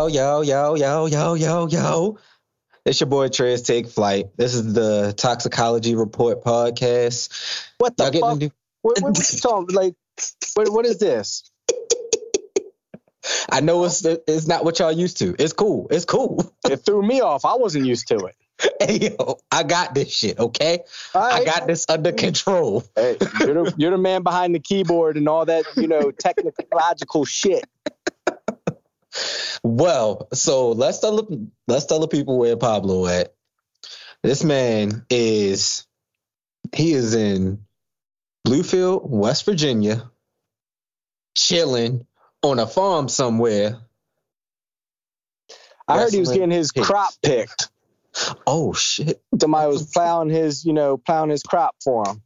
Yo, yo, yo, yo, yo, yo, yo. It's your boy Trez Take Flight. This is the Toxicology Report podcast. What the Y'all fuck? getting What, what, what you talking? Like, what, what is this? I know it's it's not what y'all used to. It's cool. It's cool. It threw me off. I wasn't used to it. hey yo, I got this shit. Okay, All I got this under control. Hey, you're the, you're the man behind the keyboard and all that, you know, technological shit. Well, so let's tell the, let's tell the people where Pablo at. This man is he is in Bluefield, West Virginia, chilling on a farm somewhere. I heard he was getting his crop picked. Oh shit! Somebody was plowing his, you know, plowing his crop for him.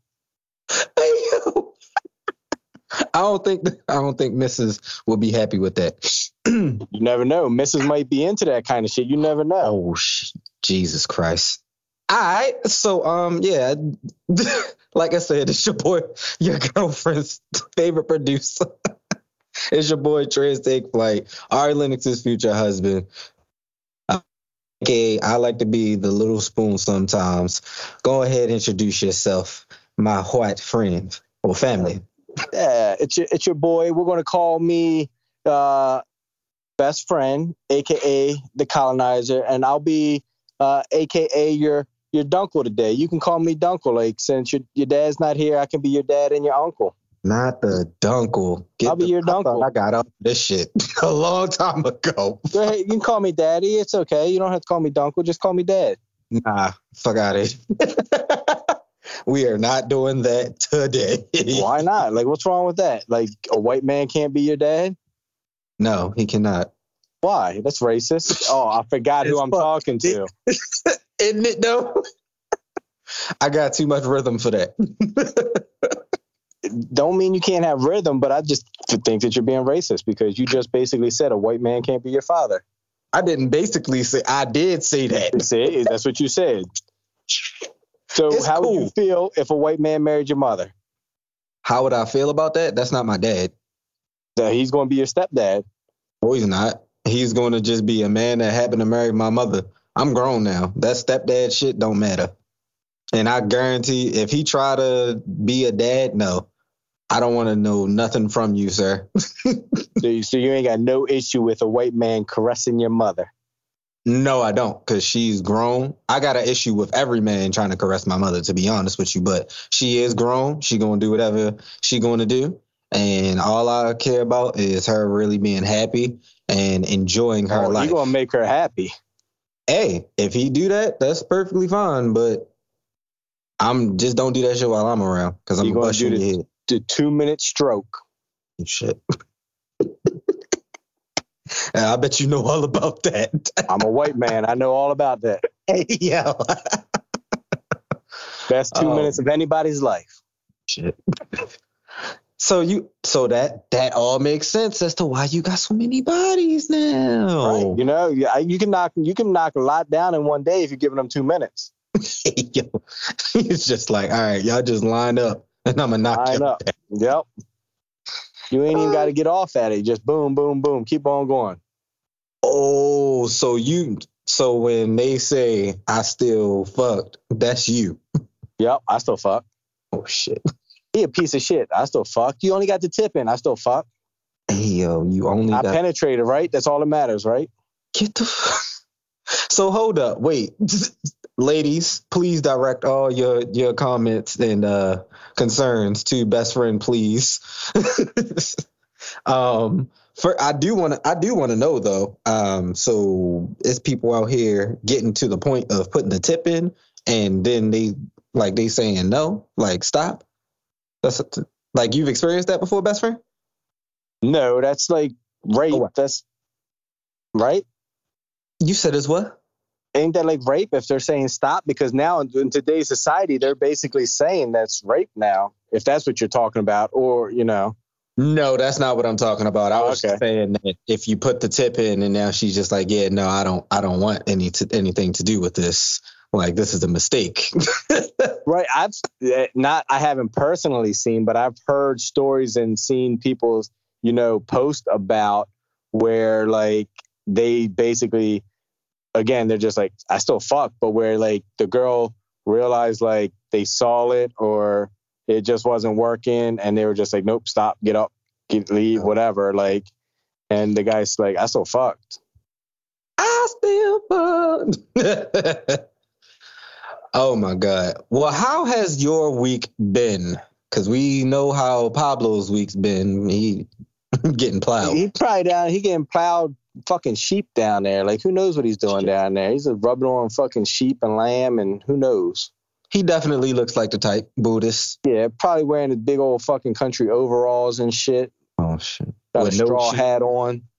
Hey, yo. I don't think I don't think Mrs. will be happy with that. You never know. Mrs. might be into that kind of shit. You never know. Oh sh- Jesus Christ. All right. So um yeah. like I said, it's your boy, your girlfriend's favorite producer. it's your boy Trez Take Flight, Ari Lennox's future husband. Okay, I like to be the little spoon sometimes. Go ahead, introduce yourself, my white friend or family. Yeah, it's your, it's your boy. We're gonna call me uh, best friend, aka the colonizer, and I'll be uh, aka your your dunkle today. You can call me dunkle. Like since your your dad's not here, I can be your dad and your uncle. Not the dunkle. Get I'll be the- your I dunkle. I got off this shit a long time ago. You can call me daddy. It's okay. You don't have to call me dunkle. Just call me dad. Nah, fuck out of here. we are not doing that today. Why not? Like, what's wrong with that? Like, a white man can't be your dad? No, he cannot. Why? That's racist. Oh, I forgot who I'm fuck- talking to. Isn't it though? I got too much rhythm for that. don't mean you can't have rhythm, but I just think that you're being racist because you just basically said a white man can't be your father. I didn't basically say I did say that. See, that's what you said. So It's how would you feel if a white man married your mother? How would I feel about that? That's not my dad. That he's going to be your stepdad. Oh, he's not. He's going to just be a man that happened to marry my mother. I'm grown now. That stepdad shit don't matter. And I guarantee if he try to be a dad, no. I don't want to know nothing from you, sir. So you, so you ain't got no issue with a white man caressing your mother. No, I don't, because she's grown. I got an issue with every man trying to caress my mother, to be honest with you. But she is grown. She gonna do whatever she gonna do, and all I care about is her really being happy and enjoying her Oh, life. you going to make her happy. hey, if he do that, that's perfectly fine. But I'm just don't do that shit while I'm around, because I'm You gonna gonna bust do the- The two minute stroke. shit. And I bet you know all about that. I'm a white man. I know all about that. hey, yo. Best two Oh. minutes of anybody's life. Shit. So you, so that that all makes sense as to why you got so many bodies now. Right. You know, yeah, you can knock you can knock a lot down in one day if you're giving them two minutes. Yo, it's just like, all right, y'all just line up, and I'm gonna knock Line you up. Yep. You ain't even got to uh, get off at it. Just boom, boom, boom. Keep on going. Oh, so you, so when they say I still fucked, that's you. Yep. I still fuck. Oh shit. He a piece of shit. I still fuck. You only got the tip in. I still fuck. Hey, yo, you only I got penetrated, right? That's all that matters, right? get the. f- So hold up, wait, ladies, please direct all your your comments and uh concerns to best friend, please. um, for I do want to I do want to know though. Um, so it's people out here getting to the point of putting the tip in, and then they like they saying no, like stop. That's like you've experienced that before, best friend. No, that's like rape. Oh? That's right. You said as what? Ain't that like rape if they're saying stop? Because now in, in today's society, they're basically saying that's rape now, if that's what you're talking about, or, you know, No, that's not what I'm talking about. I was okay. saying that if you put the tip in and now she's just like, yeah, no, I don't, I don't want any to, anything to do with this. Like this is a mistake. Right. I've eh, not, I haven't personally seen, but I've heard stories and seen people, you know, post about where like they basically again they're just like I still fuck, but where like the girl realized like they saw it or it just wasn't working and they were just like, Nope, stop, get up, get leave, whatever. Like and the guy's like, I still fucked. I still fucked. oh my God. Well, how has your week been? Because we know how Pablo's week's been. He getting plowed. He probably down. He getting plowed fucking sheep down there. Like who knows what he's doing down there? He's rubbing on fucking sheep and lamb, and who knows? He definitely looks like the type Buddhist. Yeah, probably wearing his big old fucking country overalls and shit. Oh shit! Got With a no straw hat on.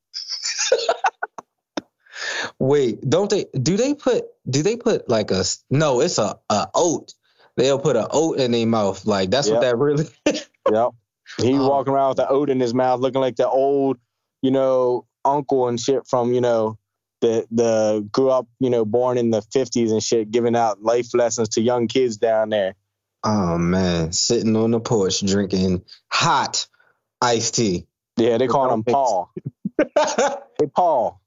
Wait, don't they? Do they put? Do they put like a? No, it's a, a oat. They'll put an oat in their mouth. Like that's what that really. Yep. He Oh. walking around with the oat in his mouth, looking like the old, you know, uncle and shit from you know, the the grew up, you know, born in the fifties and shit, giving out life lessons to young kids down there. oh man, sitting on the porch drinking hot iced tea. Yeah, they call him Paul. Hey, Paul.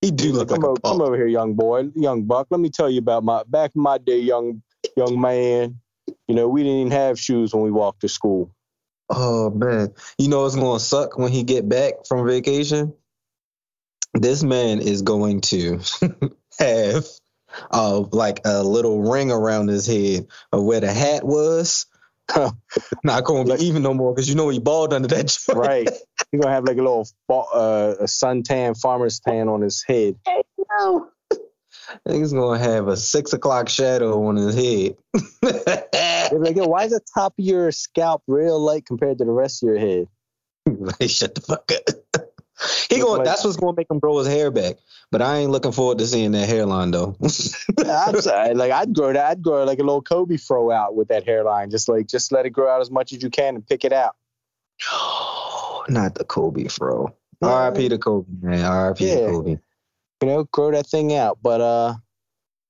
he do look come, like over, come over here, young boy, young buck. Let me tell you about my back in my day, young young man. You know, we didn't even have shoes when we walked to school. Oh man, you know it's gonna suck when he get back from vacation. This man is going to have uh like a little ring around his head of where the hat was. Not going to be even no more because you know he bald under that joint. Right. He's gonna have like a little uh, a suntan, farmer's tan on his head. No. He's gonna have a six o'clock shadow on his head. Like, yo, why is the top of your scalp real light compared to the rest of your head? like, shut the fuck up. He going. like- that's what's gonna make him grow his hair back. But I ain't looking forward to seeing that hairline though. I'd say, like I'd grow that. I'd grow like a little Kobe fro out with that hairline. Just like just let it grow out as much as you can and pick it out. Not the Kobe fro. R.I.P. to Kobe, man. R.I.P. Yeah. to Kobe. You know, grow that thing out. But uh,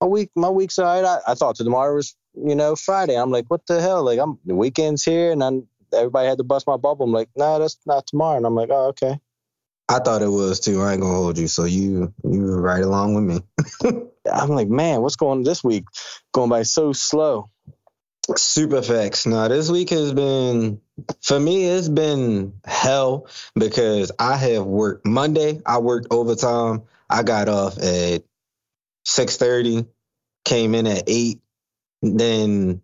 my week, my week's all right. I, I thought tomorrow was, you know, Friday. I'm like, what the hell? Like, I'm the weekend's here, and then everybody had to bust my bubble. I'm like, no, that's not tomorrow. And I'm like, oh, okay. I thought it was too. I ain't gonna hold you. So you you were right along with me. I'm like, man, what's going on this week? Going by so slow. Super facts. Now this week has been for me. It's been hell because I have worked Monday. I worked overtime. I got off at six thirty. Came in at eight. Then,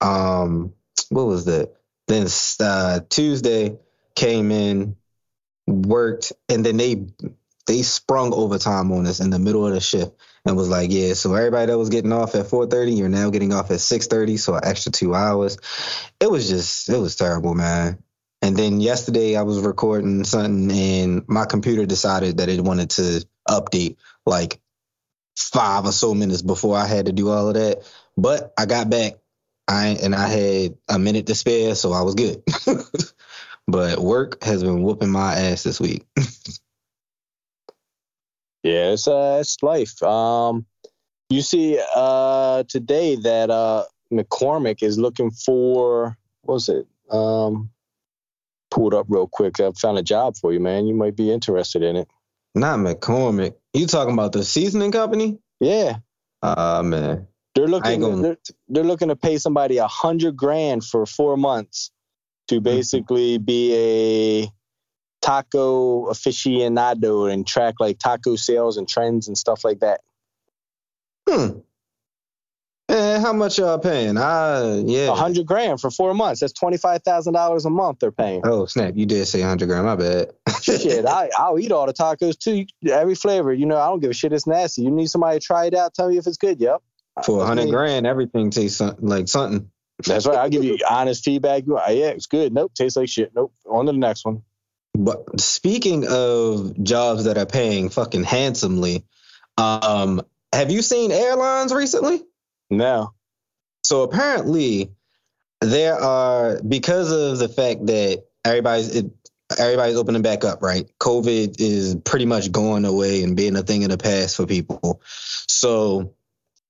um, what was that? Then uh, Tuesday came in, worked, and then they they sprung overtime on us in the middle of the shift and was like, yeah, so everybody that was getting off at 4:30, you're now getting off at 6:30, so an extra 2 hours. It was just it was terrible, man. And then yesterday I was recording something and my computer decided that it wanted to update like 5 or so minutes before I had to do all of that. But I got back I and I had a minute to spare, so I was good. but work has been whooping my ass this week. Yeah, it's uh, it's life. Um, you see, uh, today that uh McCormick is looking for what was it? Um, pull it up real quick. I found a job for you, man. You might be interested in it. Not McCormick. You talking about the seasoning company? Yeah, Ah man. they're looking. gonna- They're, they're looking to pay somebody a hundred grand for four months Mm-hmm. to basically be a taco aficionado and track like taco sales and trends and stuff like that. Hmm. Eh, how much y'all paying? Ah, yeah. A hundred grand for four months. That's twenty five thousand dollars a month they're paying. Oh snap! You did say hundred grand. My bad. shit, I, I'll eat all the tacos too. Every flavor, you know, I don't give a shit. It's nasty. You need somebody to try it out. Tell me if it's good. Yep. For a hundred grand, everything tastes like something. That's right. I'll give you honest feedback. You- Yeah, it's good. Nope. Tastes like shit. Nope. On to the next one. But speaking of jobs that are paying fucking handsomely, um, have you seen airlines recently? No. So apparently, there are because of the fact that everybody's it, everybody's opening back up, right? COVID is pretty much going away and being a thing of the past for people. So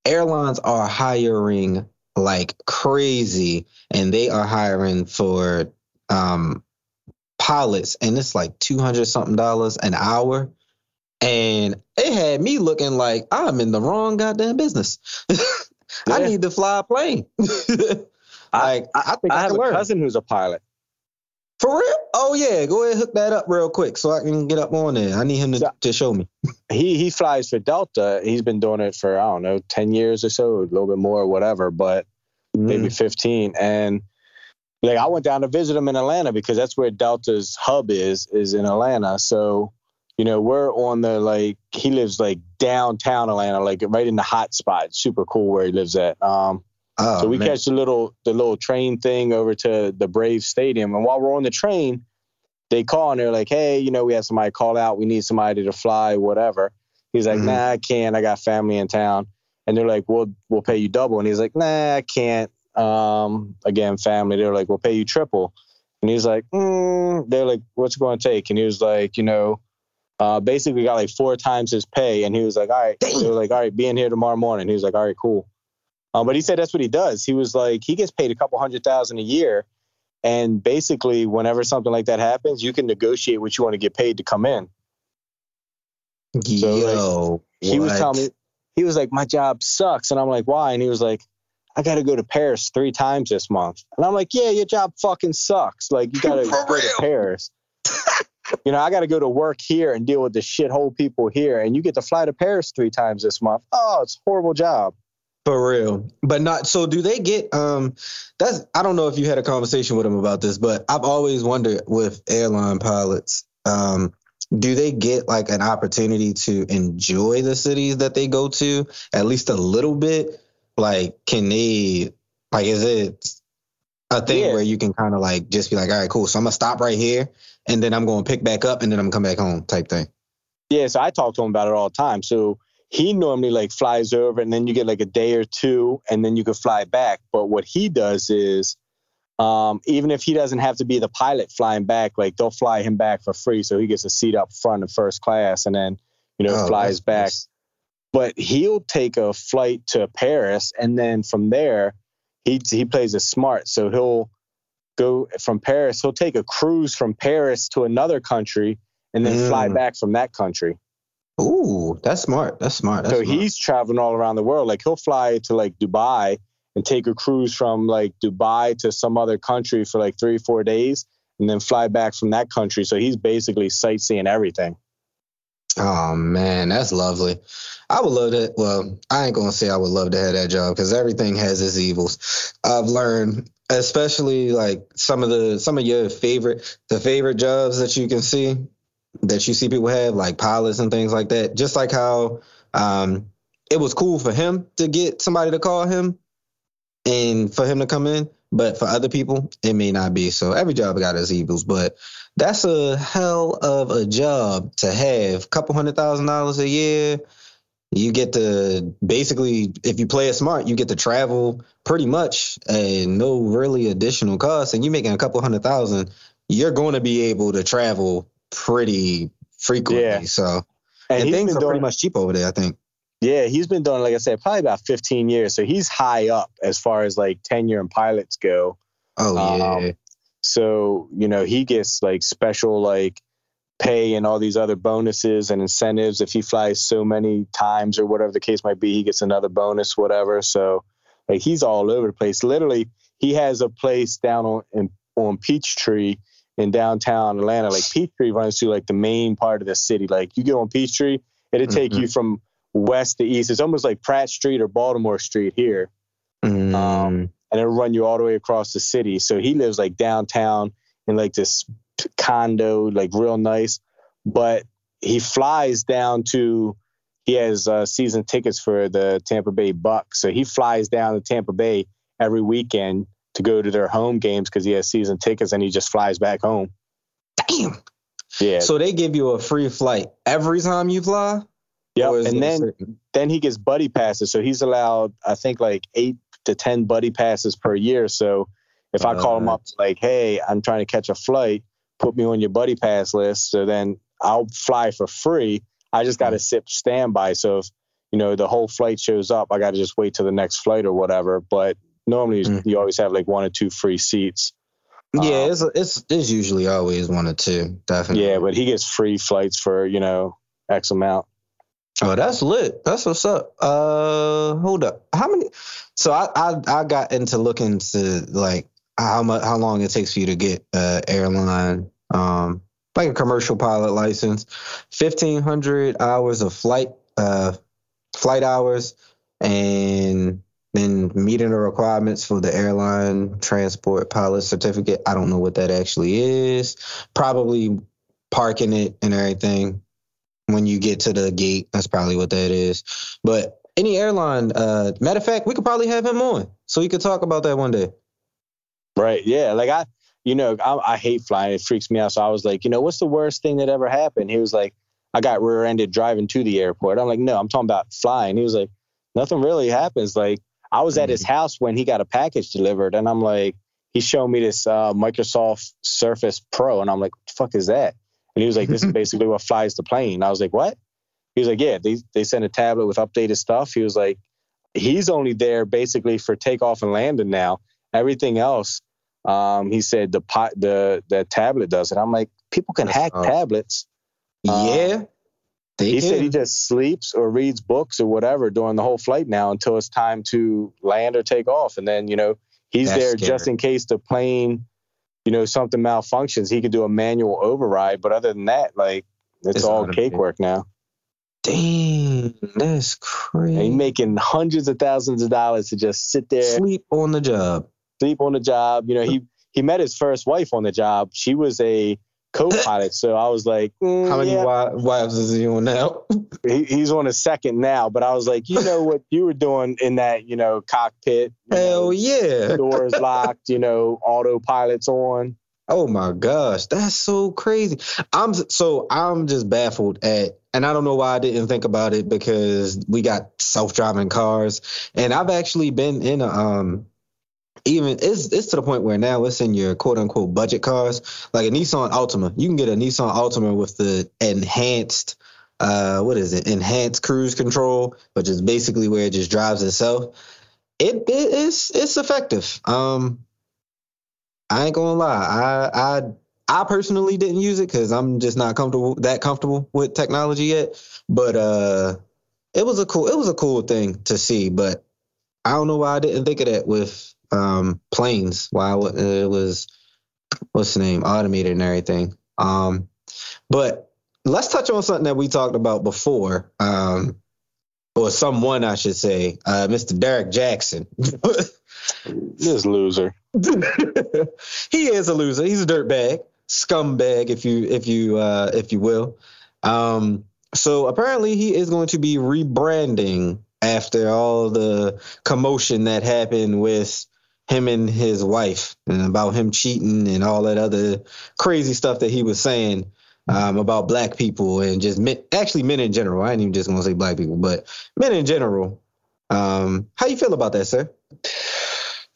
airlines are hiring like crazy, and they are hiring for um pilots, and it's like two hundred something dollars an hour. And it had me looking like I'm in the wrong goddamn business. I need to fly a plane. like I, I, think I, I have a learn. cousin who's a pilot. For real? Oh yeah, go ahead hook that up real quick so I can get up on there. I need him to, to show me. he he flies for Delta. He's been doing it for I don't know ten years or so, a little bit more, whatever, but mm. maybe fifteen. And like I went down to visit him in Atlanta because that's where Delta's hub is is in Atlanta. So you know we're on the like he lives like downtown Atlanta, like right in the hot spot. Super cool where he lives at. Um, Oh, so we man. catch the little the little train thing over to the Brave Stadium, and while we're on the train, they call and they're like, "Hey, you know, we have somebody call out. We need somebody to fly, whatever." He's like, mm-hmm. "Nah, I can't. I got family in town." And they're like, "We'll we'll pay you double." And he's like, "Nah, I can't. Um, again, family." They're like, "We'll pay you triple." And he's like, mm. "They're like, what's it going to take?" And he was like, "You know." Uh, basically got like four times his pay, and he was like, "All right." They were like, "All right, being here tomorrow morning." He was like, "All right, cool." Um, but he said that's what he does. He was like, he gets paid a couple hundred thousand a year. And basically, whenever something like that happens, you can negotiate what you want to get paid to come in. So, Yo, like, he was telling me, he was like, my job sucks. And I'm like, why? And he was like, I got to go to Paris three times this month. And I'm like, yeah, your job fucking sucks. Like, you got to go to Paris. you know, I got to go to work here and deal with the shithole people here. And you get to fly to Paris three times this month. Oh, it's horrible job. For real. But not so do they get um that's I don't know if you had a conversation with them about this, but I've always wondered with airline pilots, um, do they get like an opportunity to enjoy the cities that they go to at least a little bit? Like can they like is it a thing yeah. where you can kind of like just be like, all right, cool. So I'm gonna stop right here and then I'm gonna pick back up and then I'm gonna come back home type thing. Yeah, so I talk to him about it all the time. So he normally like flies over and then you get like a day or two and then you can fly back. But what he does is, um, even if he doesn't have to be the pilot flying back, like they'll fly him back for free. So he gets a seat up front in first class and then, you know, oh, flies back. Nice. But he'll take a flight to Paris and then from there, he, he plays it smart. So he'll go from Paris, he'll take a cruise from Paris to another country and then mm. fly back from that country. Ooh, that's smart. That's smart. That's so smart. he's traveling all around the world. Like he'll fly to like Dubai and take a cruise from like Dubai to some other country for like three, four days, and then fly back from that country. So he's basically sightseeing everything. Oh man, that's lovely. I would love to. Well, I ain't gonna say I would love to have that job because everything has its evils. I've learned, especially like some of the some of your favorite the favorite jobs that you can see that you see people have, like pilots and things like that. Just like how um, it was cool for him to get somebody to call him and for him to come in, but for other people, it may not be. So every job got its evils, but that's a hell of a job to have. Couple hundred thousand dollars a year. You get to basically, if you play it smart, you get to travel pretty much and no really additional costs. And you're making a couple hundred thousand, you're going to be able to travel pretty frequently. Yeah. So and, and things are doing, pretty much cheap over there, I think. Yeah, he's been doing, like I said, probably about 15 years. So he's high up as far as like tenure and pilots go. Oh yeah. Um, so you know he gets like special like pay and all these other bonuses and incentives if he flies so many times or whatever the case might be. He gets another bonus, whatever. So like he's all over the place. Literally, he has a place down on in, on Peachtree in downtown Atlanta. Like Peachtree runs through like the main part of the city. Like you get on Peachtree, it'll take mm-hmm. you from west to east. It's almost like Pratt Street or Baltimore Street here. Mm. Um, and it'll run you all the way across the city. So he lives like downtown in like this condo, like real nice. But he flies down to he has uh, season tickets for the Tampa Bay Bucks. So he flies down to Tampa Bay every weekend to go to their home games because he has season tickets and he just flies back home. Damn. Yeah. So they give you a free flight every time you fly. Yeah, and then certain? then he gets buddy passes. So he's allowed, I think, like eight to ten buddy passes per year. So if I call him up like, "Hey, I'm trying to catch a flight, put me on your buddy pass list," so then I'll fly for free. I just got to sit standby. So if you know the whole flight shows up, I got to just wait till the next flight or whatever. But normally mm. you always have like one or two free seats. Yeah, Um, it's it's it's usually always one or two, definitely. yeah, but he gets free flights for you know X amount. Oh, that's lit. That's what's up. Uh, hold up. How many? So I I, I got into looking to like how much how long it takes for you to get uh airline um like a commercial pilot license. Fifteen hundred hours of flight uh flight hours and then meeting the requirements for the airline transport pilot certificate. I don't know what that actually is. Probably parking it and everything when you get to the gate. That's probably what that is. But any airline, uh, matter of fact, we could probably have him on so he could talk about that one day. Right. Yeah. Like I, you know, I, I hate flying. It freaks me out. So I was like, you know, what's the worst thing that ever happened? He was like, I got rear-ended driving to the airport. I'm like, no, I'm talking about flying. He was like, nothing really happens. Like I was at his house when he got a package delivered, and I'm like, he showed me this uh, Microsoft Surface Pro, and I'm like, the fuck is that? And he was like, this is basically what flies the plane. I was like, what? He was like, yeah, they they sent a tablet with updated stuff. He was like, he's only there basically for takeoff and landing now. Everything else, um, he said the pot the the tablet does it. I'm like, people can hack awesome. tablets. Uh, yeah, they He can. said he just sleeps or reads books or whatever during the whole flight now until it's time to land or take off. And then, you know, he's That's there scary. just in case the plane, you know, something malfunctions. He could do a manual override. But other than that, like, it's, It's all automated. cake work now. Dang, that's And he's crazy. making hundreds of thousands of dollars to just sit there, Sleep on the job. sleep on the job. You know, he he met his first wife on the job. She was a co-pilot. so I was like, mm, How many yeah. wives is he on now? he, he's on a second now, but I was like, you know what you were doing in that, you know, cockpit. you know, Hell yeah. doors locked, you know, autopilot's on. Oh my gosh, that's so crazy. I'm so I'm just baffled at, and I don't know why I didn't think about it because we got self-driving cars, and I've actually been in a um, even it's it's to the point where now it's in your quote unquote budget cars, like a Nissan Altima. You can get a Nissan Altima with the enhanced, uh, what is it? Enhanced cruise control, which is basically where it just drives itself. It, it is it's effective. Um, I ain't gonna lie. I I I personally didn't use it because I'm just not comfortable that comfortable with technology yet. But uh, it was a cool it was a cool thing to see. But I don't know why I didn't think of that with um planes. Why it was what's the name automated and everything. Um, but let's touch on something that we talked about before. Um, or someone I should say, uh, Mr. Derek Jackson. This loser. he is a loser. He's a dirtbag, scumbag, if you if you uh, if you will. Um, so apparently he is going to be rebranding after all the commotion that happened with him and his wife and about him cheating and all that other crazy stuff that he was saying um, about black people and just men, actually men in general. I ain't even just gonna say black people, but men in general. Um, how you feel about that, sir?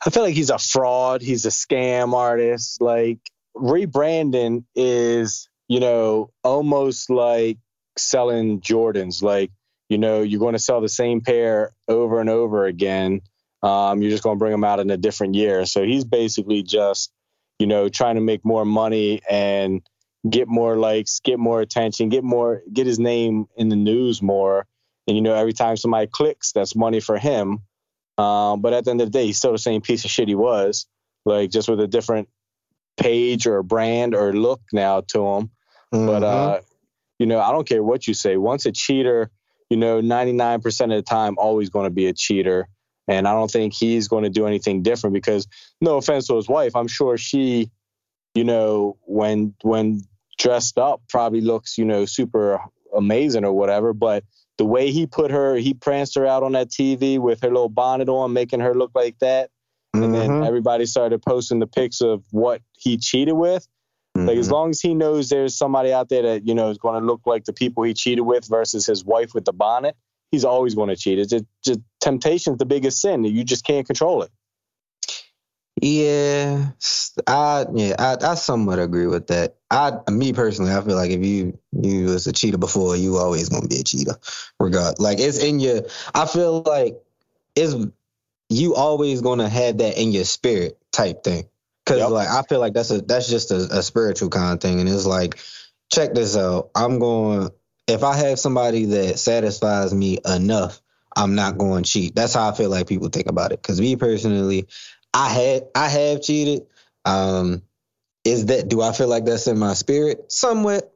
I feel like he's a fraud. He's a scam artist. Like rebranding is, you know, almost like selling Jordans. Like, you know, you're going to sell the same pair over and over again. Um, you're just going to bring them out in a different year. So he's basically just, you know, trying to make more money and get more likes, get more attention, get more, get his name in the news more. And you know, every time somebody clicks, that's money for him. Um, but at the end of the day, he's still the same piece of shit he was, like just with a different page or brand or look now to him. But Mhm. uh, you know, I don't care what you say. Once a cheater, you know, 99% of the time, always going to be a cheater. And I don't think he's going to do anything different because, no offense to his wife, I'm sure she, you know, when when dressed up, probably looks, you know, super amazing or whatever. But the way he put her, he pranced her out on that TV with her little bonnet on, making her look like that. And then Mhm. everybody started posting the pics of what he cheated with. Like as Mhm. long as he knows there's somebody out there that you know is going to look like the people he cheated with versus his wife with the bonnet, he's always going to cheat. It's just, just temptation's the biggest sin. You just can't control it. Yeah, I yeah, I, I somewhat agree with that. I me personally, I feel like if you you was a cheater before, you always gonna be a cheater. Regard like it's in your. I feel like it's you always gonna have that in your spirit type thing. Cause Yep. like I feel like that's a that's just a, a spiritual kind of thing, and it's like, check this out. I'm going if I have somebody that satisfies me enough, I'm not going to cheat. That's how I feel like people think about it. Cause me personally, I had I have cheated. Um, is that do I feel like that's in my spirit? Somewhat,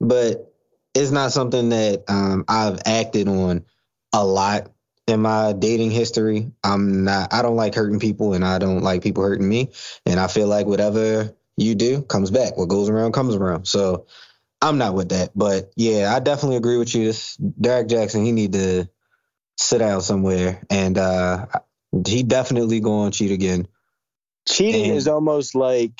but it's not something that um, I've acted on a lot in my dating history. I'm not. I don't like hurting people, and I don't like people hurting me. And I feel like whatever you do comes back. What goes around comes around. So I'm not with that. But yeah, I definitely agree with you. This Derek Jackson, he need to sit down somewhere, and uh, he definitely going to cheat again. Cheating And- is almost like,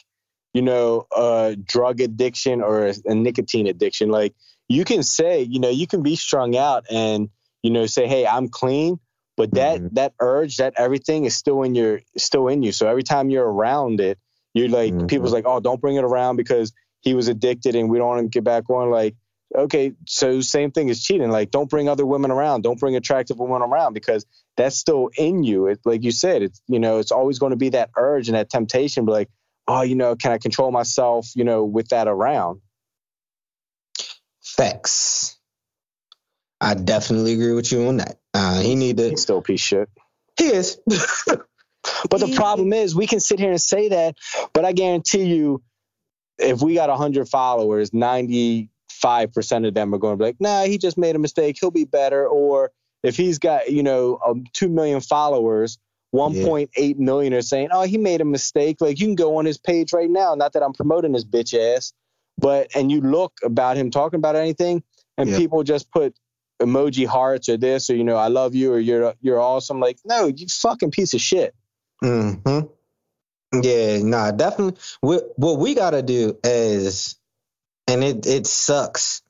you know, a drug addiction or a, a nicotine addiction. Like you can say, you know, you can be strung out and, you know, say, hey, I'm clean. But that Mhm. that urge, that everything is still in your still in you. So every time you're around it, you're like Mhm. people's like, oh, don't bring it around because he was addicted and we don't want him to get back on. Like, okay, so same thing as cheating. Like, don't bring other women around. Don't bring attractive women around because that's still in you. It, like you said, it's you know, it's always going to be that urge and that temptation. But like, oh, you know, can I control myself? You know, with that around. Facts. I definitely agree with you on that. Uh, he need to. He's still a piece shit. He is. But the problem is, we can sit here and say that, but I guarantee you, if we got 100 followers, 95% of them are going to be like, nah, he just made a mistake. He'll be better. Or if he's got, you know, um, 2 million followers, 1.8 million are saying, oh, he made a mistake. Like, you can go on his page right now. Not that I'm promoting his bitch ass, but, and you look about him talking about anything, and Yeah. people just put, emoji hearts or this or you know I love you or you're you're awesome like no you fucking piece of shit hmm Yeah, nah, definitely. What what we gotta do is, and it it sucks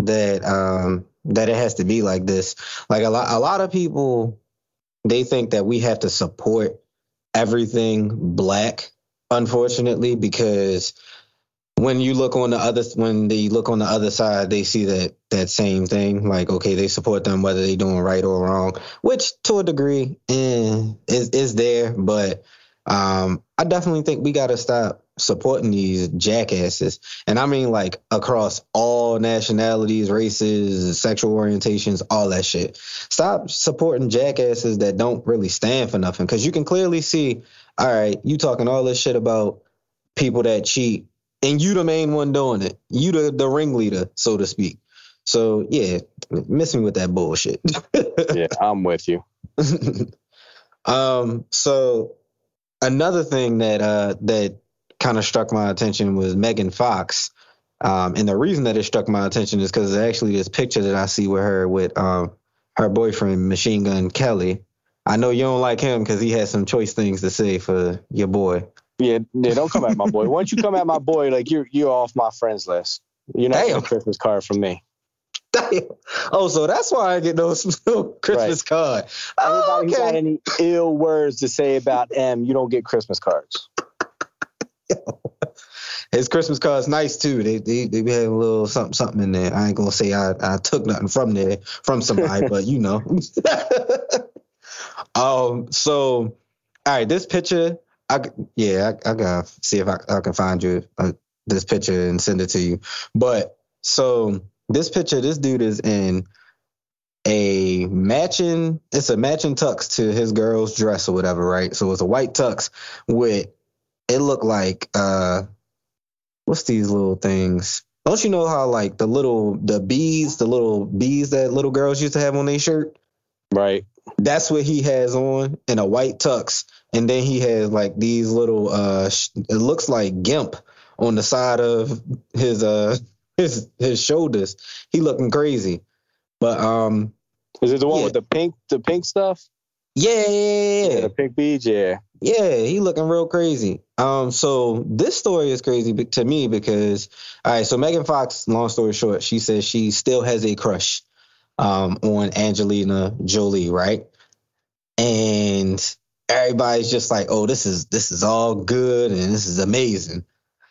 that um that it has to be like this. Like a lot a lot of people, they think that we have to support everything black, unfortunately, because when you look on the other when they look on the other side, they see that that same thing. Like, okay, they support them whether they're doing right or wrong, which to a degree eh, is is there, but um, I definitely think we got to stop supporting these jackasses. And I mean, like, across all nationalities, races, sexual orientations, all that shit. Stop supporting jackasses that don't really stand for nothing. Because you can clearly see, all right, you talking all this shit about people that cheat, and you the main one doing it. You the, the ringleader, so to speak. So, yeah, miss me with that bullshit. yeah I'm with you um, so another thing that uh that kind of struck my attention was Megan Fox. Um, and the reason that it struck my attention is because actually this picture that I see with her with um her boyfriend Machine Gun Kelly. I know you don't like him because he has some choice things to say for your boy. Yeah, yeah, don't come at my boy. Once you come at my boy, like you're you're off my friends list. You're not Damn. a Christmas card from me. Damn. Oh, so that's why I get those Christmas card. Oh, Anybody who got any ill words to say about M, you don't get Christmas cards. His Christmas card's nice too. They they they having a little something something in there. I ain't gonna say I, I took nothing from there from somebody, but you know. um. So, all right, this picture. I yeah, I, I gotta see if I, I can find you uh, this picture and send it to you. But so this picture, this dude is in a matching. It's a matching tux to his girl's dress or whatever, right? So it's a white tux with. It looked like uh what's these little things? Don't you know how like the little the bees, the little bees that little girls used to have on their shirt? Right. That's what he has on in a white tux, and then he has like these little uh, sh- it looks like gimp on the side of his uh his his shoulders. He looking crazy, but um Is it the one Yeah. with the pink the pink stuff? yeah yeah yeah, the pink beads, yeah. Yeah, he looking real crazy. Um, so this story is crazy to me because, all right, so Megan Fox, long story short, she says she still has a crush, um, on Angelina Jolie, right? And everybody's just like, oh, this is this is all good and this is amazing.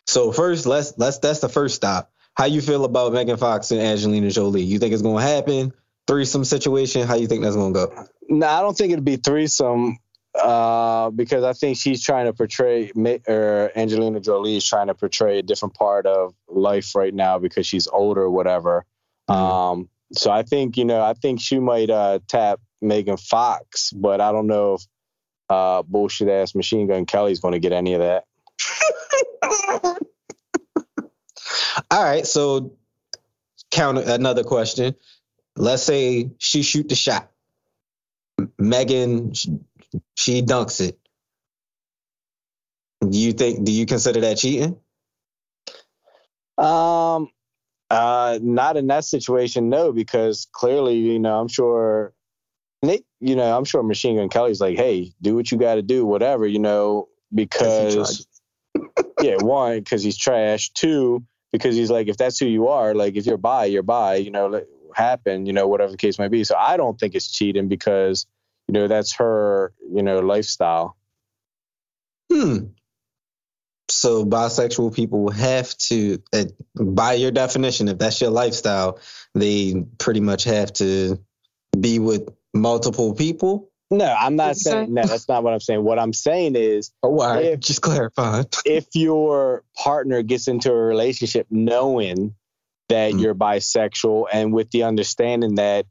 So first, let's let's that's the first stop. How you feel about Megan Fox and Angelina Jolie? You think it's gonna happen? Threesome situation? How you think that's gonna go? No, I don't think it'd be threesome. uh, because I think she's trying to portray, or Angelina Jolie is trying to portray a different part of life right now because she's older, or whatever. Mm-hmm. Um, so I think you know, I think she might uh, tap Megan Fox, but I don't know if uh, bullshit ass Machine Gun Kelly's going to get any of that. All right, so counter another question. Let's say she shoot the shot. Megan, she dunks it. Do you think? Do you consider that cheating? Um, uh, not in that situation, no, because clearly, you know, I'm sure Nick, you know, I'm sure Machine Gun Kelly's like, hey, do what you got to do, whatever, you know, because yeah, one, because he's trash. Two, because he's like, if that's who you are, like if you're bi, you're bi, you know, happen, you know, whatever the case might be. So I don't think it's cheating because, you know, that's her, you know, lifestyle. Hmm. So bisexual people have to, uh, by your definition, if that's your lifestyle, they pretty much have to be with multiple people. No, I'm not saying no. That's not what I'm saying. What I'm saying is, oh, all right, if, just clarify. if your partner gets into a relationship knowing that mm. you're bisexual and with the understanding that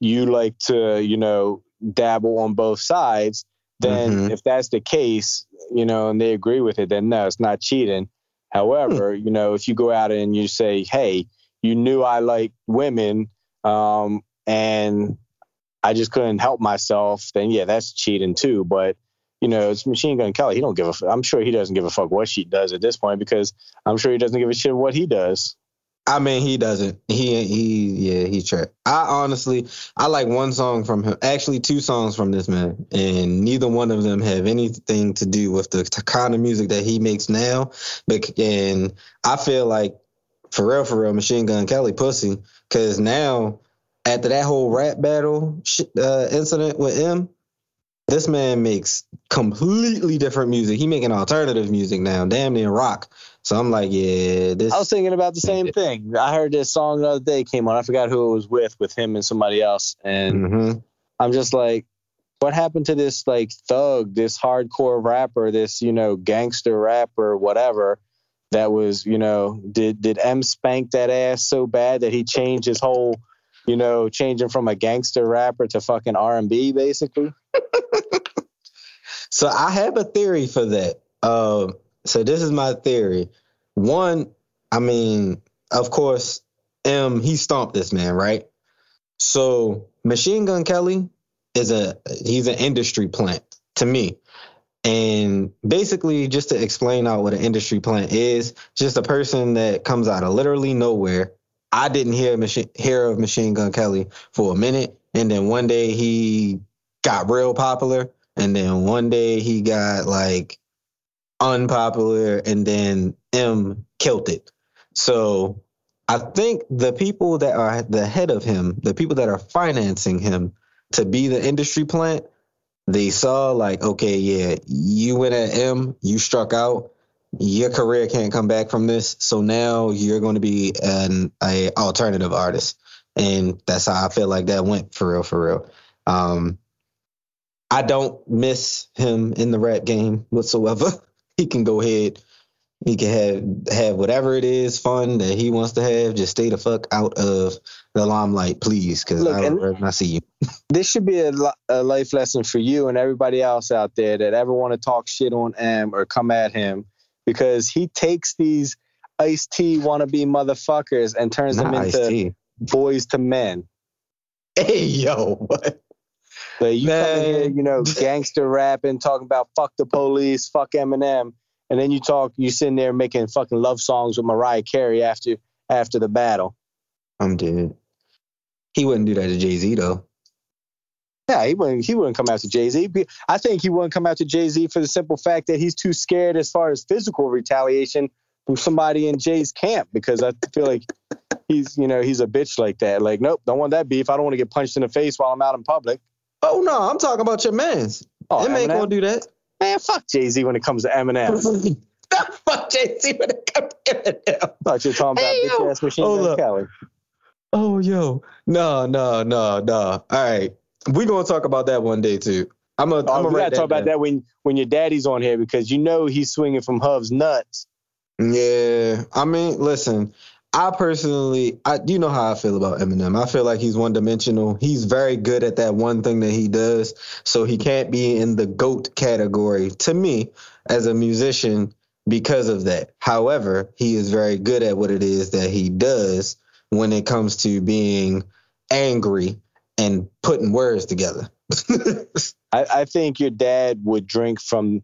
you like to, you know, dabble on both sides, then mm-hmm. if that's the case, you know, and they agree with it, then no, it's not cheating. However, mm. you know, if you go out and you say, hey, you knew I like women, um, and I just couldn't help myself, then yeah, that's cheating too. But you know, it's Machine Gun Kelly. He don't give a. I'm sure he doesn't give a fuck what she does at this point because I'm sure he doesn't give a shit what he does. I mean, he doesn't. He he yeah, he tried. I honestly, I like one song from him. Actually, two songs from this man, and neither one of them have anything to do with the kind of music that he makes now. But and I feel like for real, for real, Machine Gun Kelly pussy, because now after that whole rap battle uh, incident with him, this man makes completely different music. He making alternative music now, damn near rock. So I'm like, yeah, this. I was thinking about the same thing. I heard this song the other day came on. I forgot who it was with, with him and somebody else, and mm-hmm. I'm just like, what happened to this like thug, this hardcore rapper, this you know gangster rapper, whatever? That was you know did did M spank that ass so bad that he changed his whole you know changing from a gangster rapper to fucking R and B basically. so I have a theory for that. Um, so this is my theory. One, I mean, of course, M he stomped this man, right? So Machine Gun Kelly is a he's an industry plant to me. And basically, just to explain out what an industry plant is, just a person that comes out of literally nowhere. I didn't hear machine, hear of Machine Gun Kelly for a minute, and then one day he got real popular, and then one day he got like unpopular, and then M killed it. So I think the people that are the head of him, the people that are financing him to be the industry plant, they saw like, okay, yeah, you went at M, you struck out, your career can't come back from this. So now you're going to be an a alternative artist, and that's how I feel like that went for real, for real. Um, I don't miss him in the rap game whatsoever. he can go ahead. He can have have whatever it is fun that he wants to have. Just stay the fuck out of the limelight, please, because I don't not see you. this should be a, a, life lesson for you and everybody else out there that ever want to talk shit on M or come at him, because he takes these Ice T wannabe motherfuckers and turns not them into boys to men. Hey yo, what? But you Man. come in here, you know, gangster rapping, talking about fuck the police, fuck Eminem, and then you talk, you sitting there making fucking love songs with Mariah Carey after after the battle. I'm dead. He wouldn't do that to Jay Z though. Yeah, he wouldn't. He wouldn't come after Jay Z. I think he wouldn't come after Jay Z for the simple fact that he's too scared as far as physical retaliation from somebody in Jay's camp because I feel like he's, you know, he's a bitch like that. Like, nope, don't want that beef. I don't want to get punched in the face while I'm out in public. Oh no, I'm talking about your man's. Oh, M ain't gonna do that. Man, fuck Jay Z when it comes to Eminem. fuck Jay Z when it comes to Eminem. Thought you were talking hey, about bitch ass machine Kelly. Oh yo, no, no, no, no. All right, we gonna talk about that one day too. I'm gonna. Oh, I'm gonna gotta talk about that when when your daddy's on here because you know he's swinging from Hov's nuts. Yeah, I mean, listen. I personally, I you know how I feel about Eminem. I feel like he's one dimensional. He's very good at that one thing that he does, so he can't be in the goat category to me as a musician because of that. However, he is very good at what it is that he does when it comes to being angry and putting words together. I, I think your dad would drink from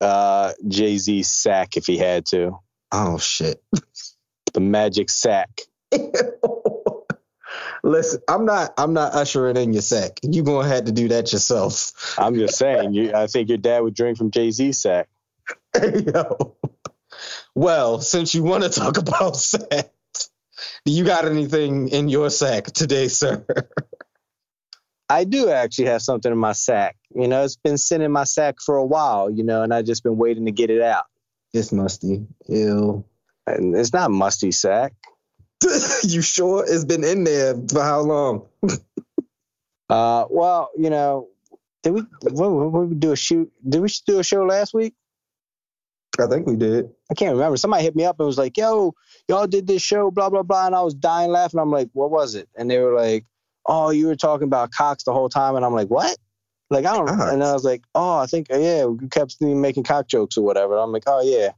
uh, Jay Z's sack if he had to. oh shit. The magic sack. Listen, I'm not I'm not ushering in your sack. You gonna have to do that yourself. I'm just saying. You, I think your dad would drink from Jay Z's sack. Yo. Well, since you want to talk about sack, do you got anything in your sack today, sir? I do actually have something in my sack. You know, it's been sitting in my sack for a while. You know, and I've just been waiting to get it out. It's musty. Ew. And it's not musty sack. you sure it's been in there for how long? Uh, well, you know, did we what, what, we do a shoot? Did we do a show last week? I think we did. I can't remember. Somebody hit me up and was like, "Yo, y'all did this show, blah blah blah," and I was dying laughing. I'm like, "What was it?" And they were like, "Oh, you were talking about cocks the whole time," and I'm like, "What?" Like I don't. Cocks? And I was like, "Oh, I think yeah, we kept making cock jokes or whatever." I'm like, "Oh yeah."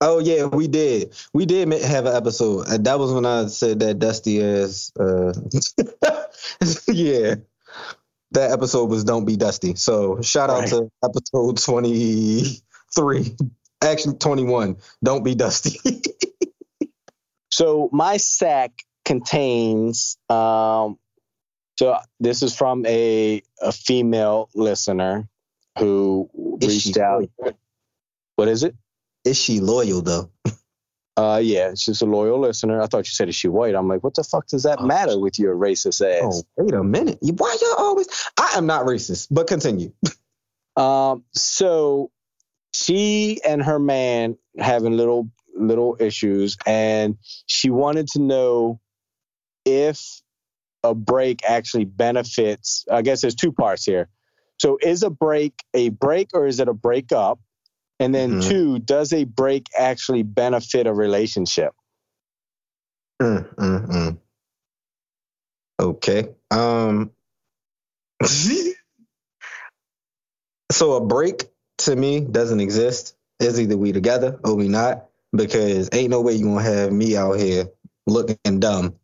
Oh yeah, we did. We did have an episode. Uh, That was when I said that Dusty ass. Uh, yeah, that episode was "Don't Be Dusty." So shout out Right. to episode twenty three, actually twenty one. Don't be Dusty. So my sack contains. Um, so this is from a a female listener who Is reached out. What is it? Is she loyal though? Uh, yeah, she's a loyal listener. I thought you said is she white. I'm like, what the fuck does that Oh. matter with your racist ass? Oh, wait a minute. Why y'all always? I am not racist, but continue. Um, so she and her man having little little issues, and she wanted to know if a break actually benefits. I guess there's two parts here. So is a break a break or is it a breakup? And then Mhm. two, does a break actually benefit a relationship? Mm, mm, mm. Okay. Um. so a break to me doesn't exist. It's either we together or we not, because ain't no way you gonna have me out here looking dumb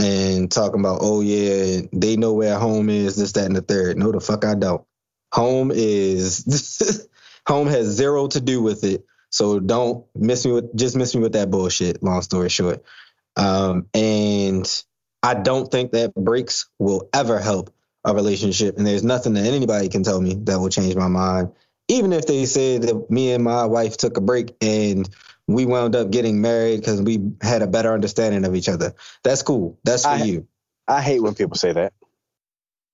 and talking about, oh yeah, they know where home is, this, that, and the third. No, the fuck I don't. Home is home has zero to do with it. So don't miss me with just miss me with that bullshit. Long story short. Um, and I don't think that breaks will ever help a relationship. And there's nothing that anybody can tell me that will change my mind. Even if they said that me and my wife took a break and we wound up getting married because we had a better understanding of each other. That's cool. That's for I- you. I hate when people say that.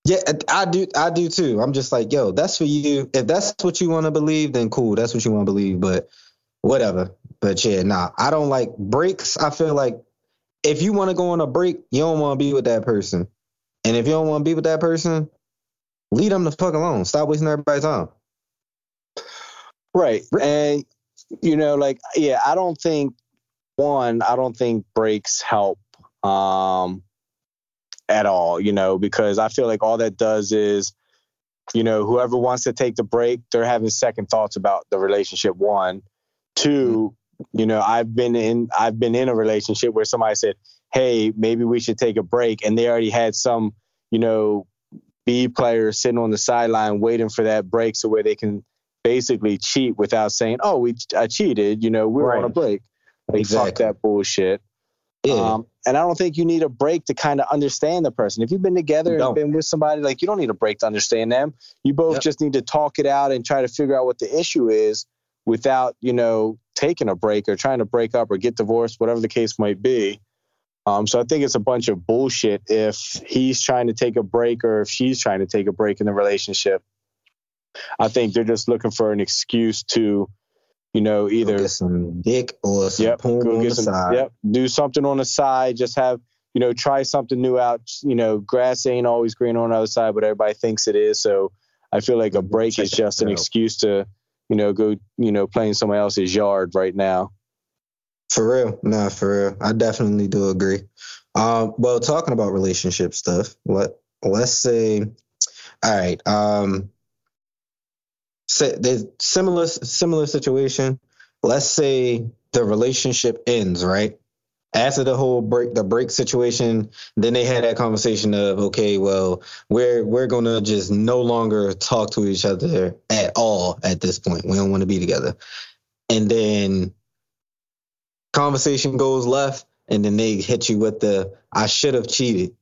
Yeah, I do. I do too. I'm just like, yo, that's for you. If that's what you want to believe, then cool. That's what you want to believe. But whatever. But yeah, nah, I don't like breaks. I feel like if you want to go on a break, you don't want to be with that person. And if you don't want to be with that person, leave them the fuck alone. Stop wasting everybody's time. Right. And you know, like yeah, I don't think one, I don't think breaks help um at all, you know, because I feel like all that does is you know, whoever wants to take the break, they're having second thoughts about the relationship one. Two, you know, I've been in I've been in a relationship where somebody said, "Hey, maybe we should take a break." And they already had some, you know, B players sitting on the sideline waiting for that break so where they can basically cheat without saying, "Oh, we I cheated." You know, we were on a Right. break. Like, fuck that bullshit. Yeah. Um, and I don't think you need a break to kind of understand the person. If you've been together and been with somebody, like you don't need a break to understand them. You both Yep. just need to talk it out and try to figure out what the issue is without, you know, taking a break or trying to break up or get divorced, whatever the case might be. Um, so I think it's a bunch of bullshit if he's trying to take a break or if she's trying to take a break in the relationship. I think they're just looking for an excuse to, you know, either get some dick or some Yep. Go on get the some. side. Yep. Do something on the side. Just have you know try something new out. You know, grass ain't always green on the other side, but everybody thinks it is. So I feel like a break is just an excuse to, you know, go, you know, play in somebody else's yard right now. For real, no, for real. I definitely do agree. Um, well, talking about relationship stuff, let let's say, all right, um, say there's similar similar situation. Let's say the relationship ends, right? After the whole break, the break situation, then they had that conversation of, okay, well, we're we're gonna just no longer talk to each other at all at this point. We don't want to be together. And then conversation goes left, and then they hit you with the I should have cheated.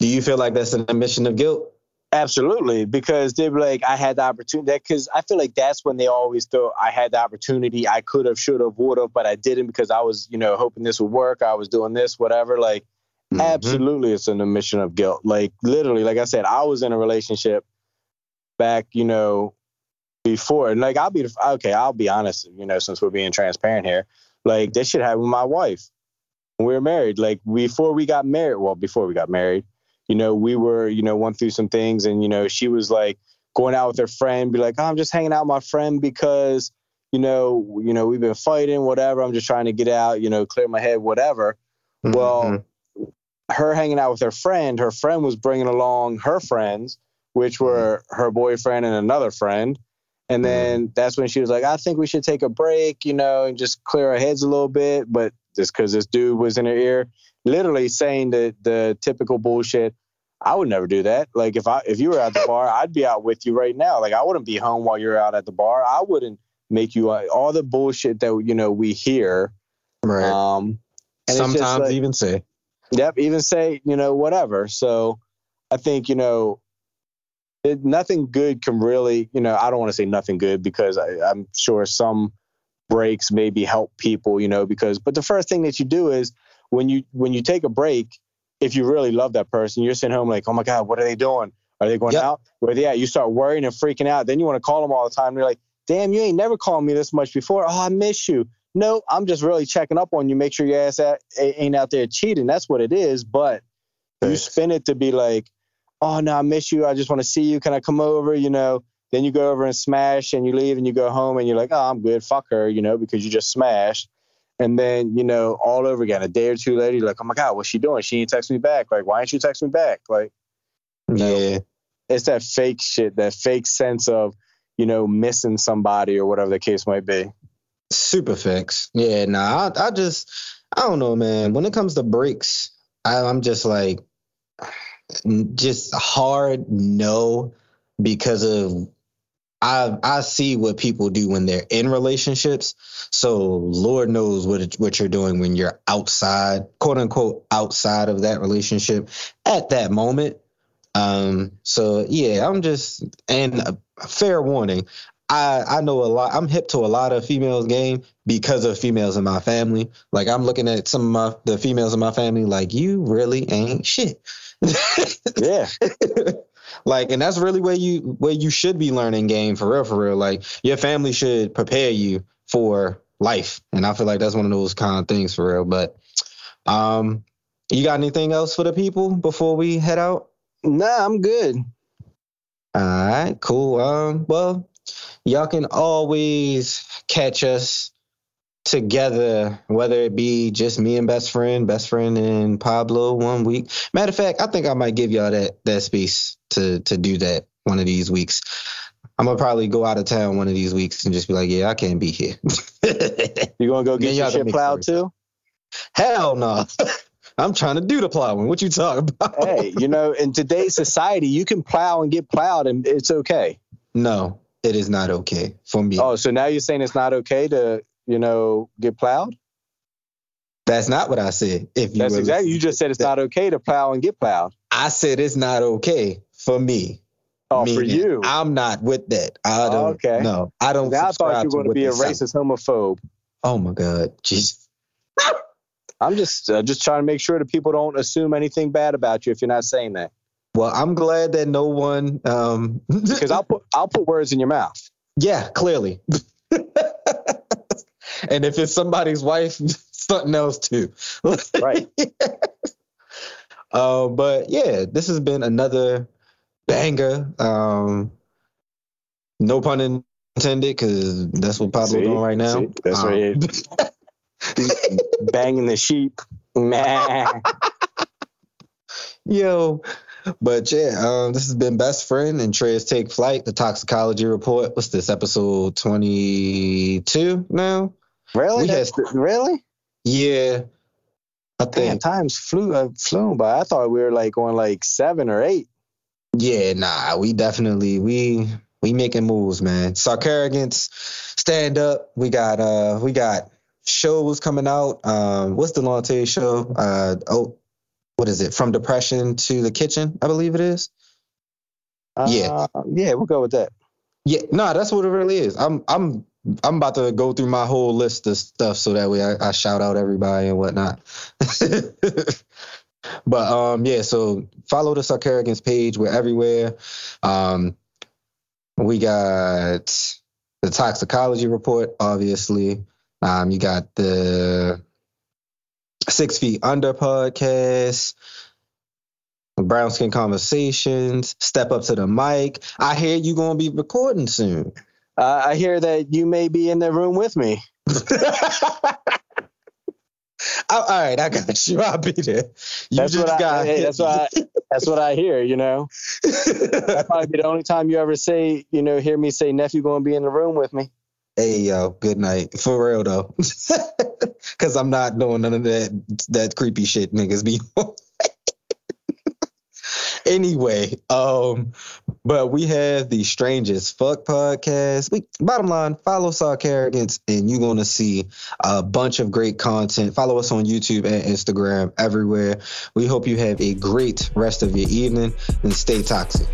Do you feel like that's an admission of guilt? Absolutely, because they're like, I had the opportunity. Because I feel like that's when they always thought I had the opportunity. I could have, should have, would have, but I didn't because I was, you know, hoping this would work. I was doing this, whatever. Like, mm-hmm. absolutely, it's an admission of guilt. Like, literally, like I said, I was in a relationship back, you know, before. And like, I'll be okay. I'll be honest. You know, since we're being transparent here, like this should happen with my wife. When we were married, like before we got married. Well, before we got married you know, we were, you know, went through some things and, you know, she was like going out with her friend, be like, oh, I'm just hanging out with my friend because, you know, you know, we've been fighting, whatever. I'm just trying to get out, you know, clear my head, whatever. Mm-hmm. Well, her hanging out with her friend, her friend was bringing along her friends, which mm-hmm. were her boyfriend and another friend. And mm-hmm. then mm-hmm. that's when she was like, I think we should take a break, you know, and just clear our heads a little bit. But just because this dude was in her ear, literally saying the the typical bullshit. I would never do that. Like if I if you were at the bar, I'd be out with you right now. Like I wouldn't be home while you're out at the bar. I wouldn't make you uh, all the bullshit that you know we hear. Right. Um, sometimes like, even say. Yep, even say you know whatever. So I think you know it, nothing good can really you know I don't want to say nothing good because I, I'm sure some breaks maybe help people you know because but the first thing that you do is when you when you take a break, if you really love that person, you're sitting home like, oh my god, what are they doing? Are they going yep. out? Where they at? You start worrying and freaking out. Then you want to call them all the time. You're like, damn, you ain't never called me this much before. Oh, I miss you. No, I'm just really checking up on you. Make sure your ass at, ain't out there cheating. That's what it is. But you spin it to be like, oh no, I miss you. I just want to see you. Can I come over? You know. Then you go over and smash, and you leave, and you go home, and you're like, oh, I'm good. Fuck her, you know, because you just smashed. And then, you know, all over again, a day or two later, you're like, oh my God, what's she doing? She ain't text me back. Like, why ain't you text me back? Like, yeah. It's that fake shit, that fake sense of, you know, missing somebody or whatever the case might be. Super fix. Yeah, nah, I, I just, I don't know, man. When it comes to breaks, I, I'm just like, just hard no because of I I see what people do when they're in relationships. So Lord knows what it, what you're doing when you're outside, quote unquote, outside of that relationship at that moment. Um. So yeah, I'm just and a fair warning. I I know a lot. I'm hip to a lot of females game because of females in my family. Like I'm looking at some of my the females in my family. Like you really ain't shit. yeah. Like, and that's really where you where you should be learning game for real, for real. Like, your family should prepare you for life, and I feel like that's one of those kind of things for real. But, um, you got anything else for the people before we head out? Nah, I'm good. All right, cool. Um, well, y'all can always catch us together, whether it be just me and best friend, best friend and Pablo one week. Matter of fact, I think I might give y'all that that space to to do that one of these weeks. I'm gonna probably go out of town one of these weeks and just be like, yeah, I can't be here. you gonna go get your shit plowed too? Hell no. I'm trying to do the plowing. What you talking about? hey, you know, in today's society, you can plow and get plowed, and it's okay. No, it is not okay for me. Oh, so now you're saying it's not okay to, you know, get plowed? That's not what I said. If you that's exactly, you just said it's not okay to plow and get plowed. I said it's not okay for me. Oh, Meaning, for you. I'm not with that. I don't. Oh, okay. No, I don't. Now I thought you were going to be a racist homophobe. Oh my god, jeez. I'm just uh, just trying to make sure that people don't assume anything bad about you if you're not saying that. Well, I'm glad that no one. Um, because I'll put I'll put words in your mouth. Yeah, clearly. and if it's somebody's wife, something else too. right. Uh, but yeah, this has been another banger. Um, no pun intended, because that's what Pablo See? doing right now. See? That's Um, right. Banging the sheep. Man. Yo, but yeah, um, this has been best friend and Trey's take flight. The toxicology report. What's this episode twenty two now? Really? Really? Yeah, I Damn, times flew uh, flew by. I thought we were like on like seven or eight. Yeah, nah, we definitely we we making moves, man. Sarcarrogance, stand up. We got uh we got shows coming out. Um, what's the Latte show? Uh oh, what is it? From depression to the kitchen, I believe it is. Yeah. Uh, yeah, we'll go with that. Yeah, no, that's what it really is. I'm I'm I'm about to go through my whole list of stuff so that way I, I shout out everybody and whatnot. but um yeah, so follow the Sarcarrogance page. We're everywhere. Um we got the toxicology report, obviously. Um you got the Six Feet Under podcast. Brown Skin Conversations, Step Up to the Mic. I hear you gonna be recording soon. Uh, I hear that you may be in the room with me. all right, I got you. I'll be there. You That's just what I- got. hey, that's what I, That's what I hear. You know, that probably be the only time you ever say, you know, hear me say, "Nephew, going to be in the room with me." hey yo, good night. For real though, because I'm not doing none of that that creepy shit niggas be. Anyway, um, but we have the strangest fuck podcast. We bottom line, follow Sarcarrogance, and you're gonna see a bunch of great content. Follow us on YouTube and Instagram everywhere. We hope you have a great rest of your evening and stay toxic.